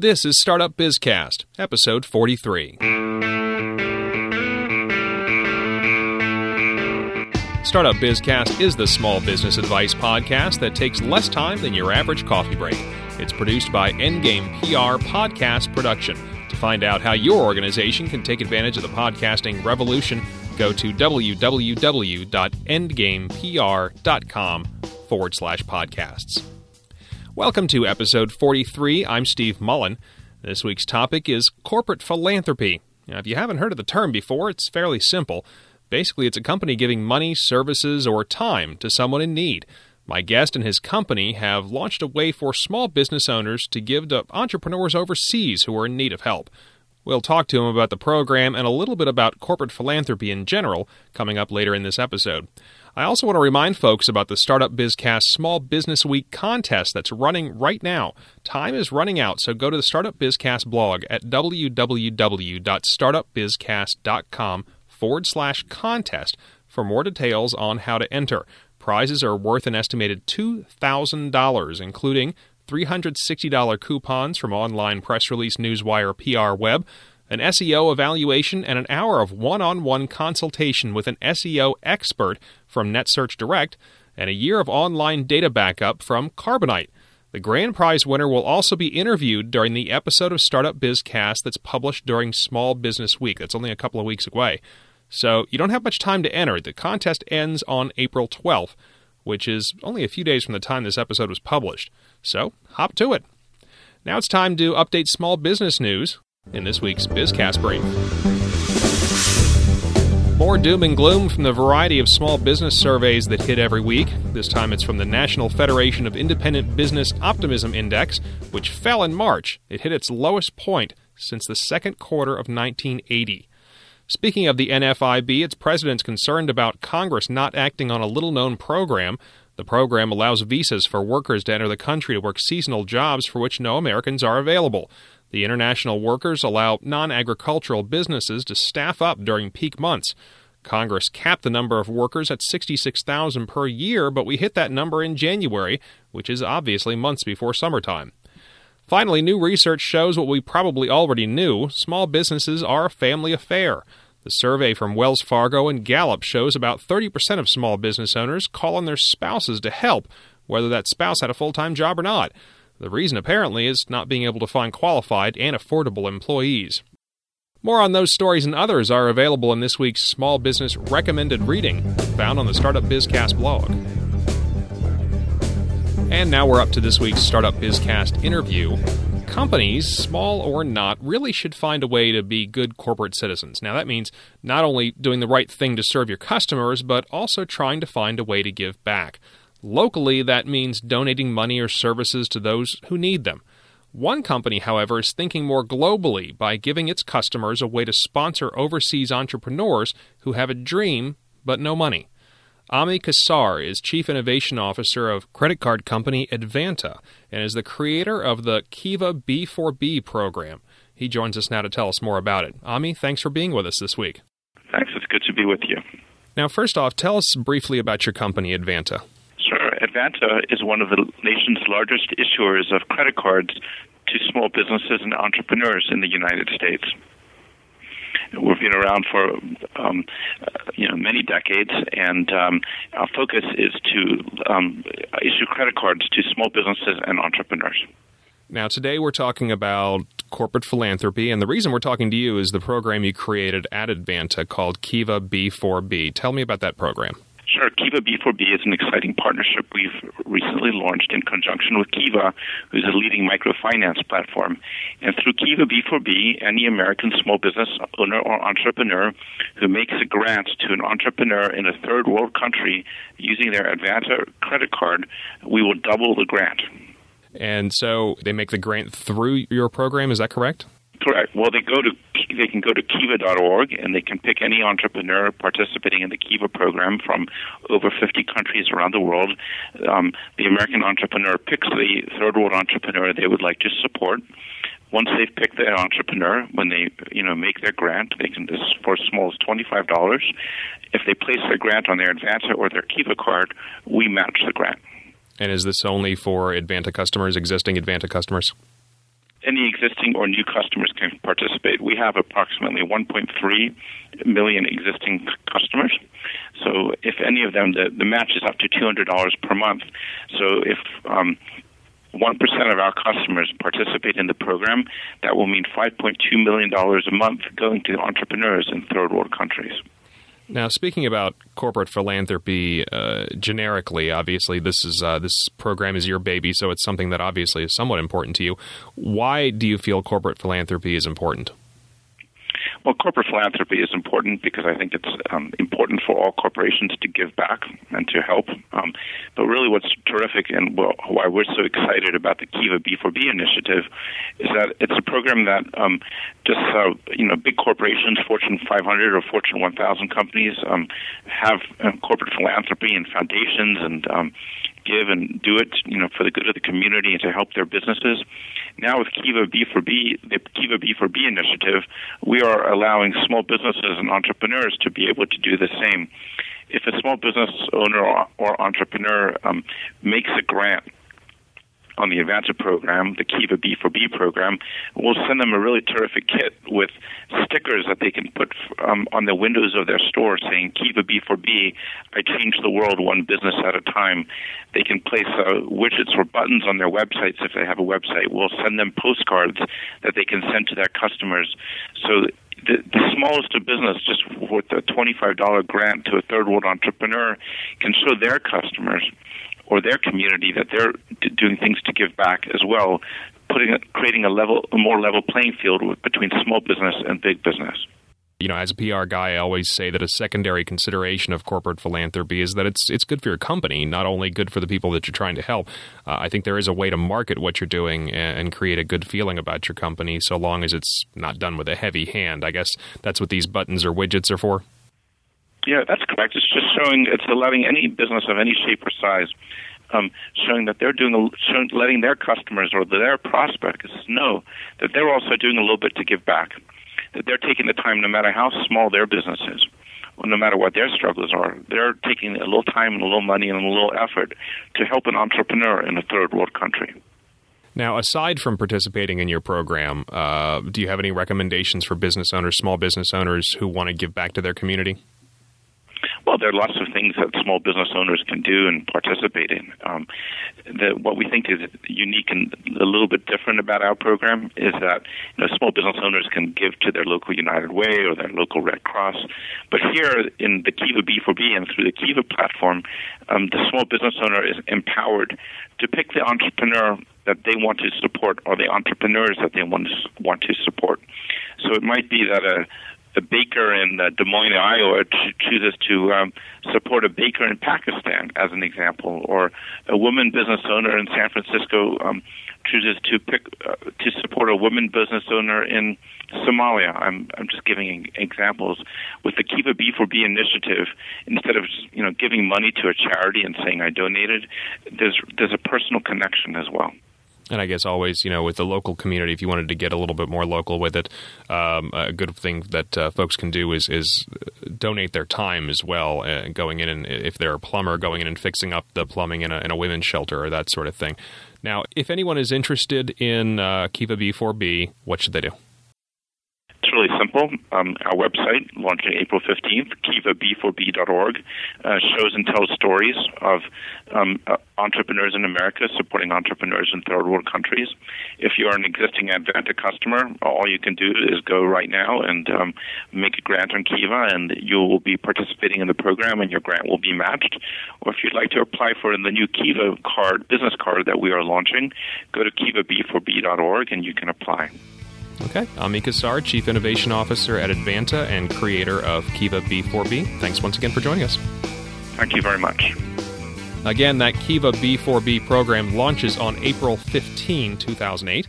This is Startup Bizcast, episode 43. Startup Bizcast is the small business advice podcast that takes less time than your average coffee break. It's produced by Endgame PR Podcast Production. To find out how your organization can take advantage of the podcasting revolution, go to www.endgamepr.com forward slash podcasts. Welcome to episode 43. I'm Steve Mullen. This week's topic is corporate philanthropy. Now, if you haven't heard of the term before, it's fairly simple. Basically, it's a company giving money, services, or time to someone in need. My guest and his company have launched a way for small business owners to give to entrepreneurs overseas who are in need of help. We'll talk to him about the program and a little bit about corporate philanthropy in general coming up later in this episode. I also want to remind folks about the Startup Bizcast Small Business Week contest that's running right now. Time is running out, so go to the Startup Bizcast blog at www.startupbizcast.com forward slash contest for more details on how to enter. Prizes are worth an estimated $2,000, including $360 coupons from online press release Newswire PR Web, an SEO evaluation, and an hour of one on one consultation with an SEO expert from NetSearch Direct, and a year of online data backup from Carbonite. The grand prize winner will also be interviewed during the episode of Startup Bizcast that's published during Small Business Week. That's only a couple of weeks away. So you don't have much time to enter. The contest ends on April 12th, which is only a few days from the time this episode was published. So hop to it. Now it's time to update small business news in this week's Bizcast Brief. More doom and gloom from the variety of small business surveys that hit every week. This time it's from the National Federation of Independent Business Optimism Index, which fell in March. It hit its lowest point since the second quarter of 1980. Speaking of the NFIB, its president's concerned about Congress not acting on a little known program. The program allows visas for workers to enter the country to work seasonal jobs for which no Americans are available. The international workers allow non agricultural businesses to staff up during peak months. Congress capped the number of workers at 66,000 per year, but we hit that number in January, which is obviously months before summertime. Finally, new research shows what we probably already knew small businesses are a family affair. The survey from Wells Fargo and Gallup shows about 30% of small business owners call on their spouses to help, whether that spouse had a full time job or not. The reason, apparently, is not being able to find qualified and affordable employees. More on those stories and others are available in this week's Small Business Recommended Reading, found on the Startup Bizcast blog. And now we're up to this week's Startup Bizcast interview. Companies, small or not, really should find a way to be good corporate citizens. Now, that means not only doing the right thing to serve your customers, but also trying to find a way to give back. Locally, that means donating money or services to those who need them. One company, however, is thinking more globally by giving its customers a way to sponsor overseas entrepreneurs who have a dream but no money. Ami Kassar is Chief Innovation Officer of credit card company Advanta and is the creator of the Kiva B4B program. He joins us now to tell us more about it. Ami, thanks for being with us this week. Thanks. It's good to be with you. Now, first off, tell us briefly about your company, Advanta. Advanta is one of the nation's largest issuers of credit cards to small businesses and entrepreneurs in the United States. We've been around for um, you know many decades, and um, our focus is to um, issue credit cards to small businesses and entrepreneurs. Now, today we're talking about corporate philanthropy, and the reason we're talking to you is the program you created at Advanta called Kiva B4B. Tell me about that program. Sure. Kiva B4B is an exciting partnership we've recently launched in conjunction with Kiva, who's a leading microfinance platform. And through Kiva B4B, any American small business owner or entrepreneur who makes a grant to an entrepreneur in a third world country using their Advanta credit card, we will double the grant. And so they make the grant through your program, is that correct? Correct. Well, they go to they can go to kiva.org and they can pick any entrepreneur participating in the Kiva program from over 50 countries around the world. Um, the American entrepreneur picks the third world entrepreneur they would like to support. Once they've picked their entrepreneur, when they you know make their grant, they can this for as small as twenty five dollars. If they place their grant on their Advanta or their Kiva card, we match the grant. And is this only for Advanta customers, existing Advanta customers? Any existing or new customers can participate. We have approximately 1.3 million existing customers. So if any of them, the, the match is up to $200 per month. So if um, 1% of our customers participate in the program, that will mean $5.2 million a month going to entrepreneurs in third world countries. Now, speaking about corporate philanthropy uh, generically, obviously this is uh, this program is your baby, so it's something that obviously is somewhat important to you. Why do you feel corporate philanthropy is important? Well, corporate philanthropy is important because I think it's um, important for all corporations to give back and to help. Um, but really, what's terrific and why we're so excited about the Kiva B4B initiative is that it's a program that um, just uh, you know big corporations, Fortune 500 or Fortune 1000 companies, um, have uh, corporate philanthropy and foundations and um, give and do it, you know, for the good of the community and to help their businesses. Now with Kiva B4B, the Kiva B4B initiative, we are allowing small businesses and entrepreneurs to be able to do the same. If a small business owner or, entrepreneur um, makes a grant on the Advanta program, the Kiva B4B program, we'll send them a really terrific kit with stickers that they can put um, on the windows of their store saying Kiva B4B, I change the world one business at a time. They can place uh, widgets or buttons on their websites if they have a website. We'll send them postcards that they can send to their customers. So the, the smallest of business, just with a $25 grant to a third world entrepreneur, can show their customers or their community that they're doing things to give back as well, putting creating a level a more level playing field between small business and big business. You know, as a PR guy, I always say that a secondary consideration of corporate philanthropy is that it's it's good for your company, not only good for the people that you're trying to help. Uh, I think there is a way to market what you're doing and, and create a good feeling about your company, so long as it's not done with a heavy hand. I guess that's what these buttons or widgets are for. Yeah, that's correct. It's just showing, it's allowing any business of any shape or size, um, showing that they're doing, a, showing, letting their customers or their prospects know that they're also doing a little bit to give back, that they're taking the time, no matter how small their business is, or no matter what their struggles are, they're taking a little time and a little money and a little effort to help an entrepreneur in a third world country. Now, aside from participating in your program, uh, do you have any recommendations for business owners, small business owners who want to give back to their community? There are lots of things that small business owners can do and participate in. Um, the, what we think is unique and a little bit different about our program is that you know, small business owners can give to their local United Way or their local Red Cross. But here in the Kiva B4B and through the Kiva platform, um, the small business owner is empowered to pick the entrepreneur that they want to support or the entrepreneurs that they want to, want to support. So it might be that a a baker in uh, Des Moines, Iowa, chooses to um, support a baker in Pakistan, as an example, or a woman business owner in San Francisco um, chooses to pick uh, to support a woman business owner in Somalia. I'm I'm just giving examples. With the Kiva B4B initiative, instead of you know giving money to a charity and saying I donated, there's there's a personal connection as well and I guess always, you know, with the local community, if you wanted to get a little bit more local with it, um, a good thing that uh, folks can do is is donate their time as well, uh, going in and if they're a plumber, going in and fixing up the plumbing in a, in a women's shelter or that sort of thing. Now, if anyone is interested in uh, Kiva B4B, what should they do? It's really simple. Um, our website, launching April 15th, kivab4b.org, uh, shows and tells stories of um, uh, entrepreneurs in America supporting entrepreneurs in third world countries. If you're an existing Advanta customer, all you can do is go right now and um, make a grant on Kiva, and you will be participating in the program, and your grant will be matched. Or if you'd like to apply for the new Kiva card, business card that we are launching, go to kivab4b.org and you can apply. Okay. Ami Kassar, Chief Innovation Officer at Advanta and creator of Kiva B4B. Thanks once again for joining us. Thank you very much. Again, that Kiva B4B program launches on April 15, 2008.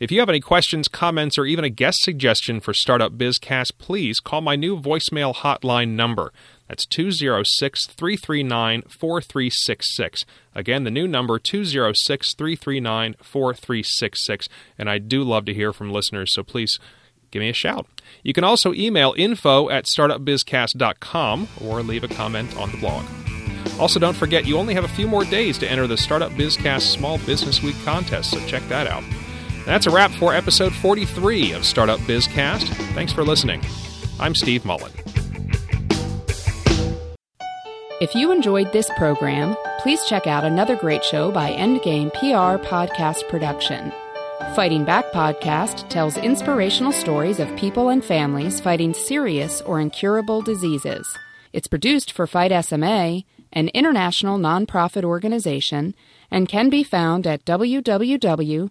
If you have any questions, comments, or even a guest suggestion for Startup Bizcast, please call my new voicemail hotline number. That's 206 339 4366. Again, the new number 206 339 4366. And I do love to hear from listeners, so please give me a shout. You can also email info at startupbizcast.com or leave a comment on the blog. Also, don't forget you only have a few more days to enter the Startup Bizcast Small Business Week contest, so check that out. That's a wrap for episode 43 of Startup Bizcast. Thanks for listening. I'm Steve Mullen. If you enjoyed this program, please check out another great show by Endgame PR Podcast Production. Fighting Back Podcast tells inspirational stories of people and families fighting serious or incurable diseases. It's produced for Fight SMA, an international nonprofit organization, and can be found at www.fightsma.org.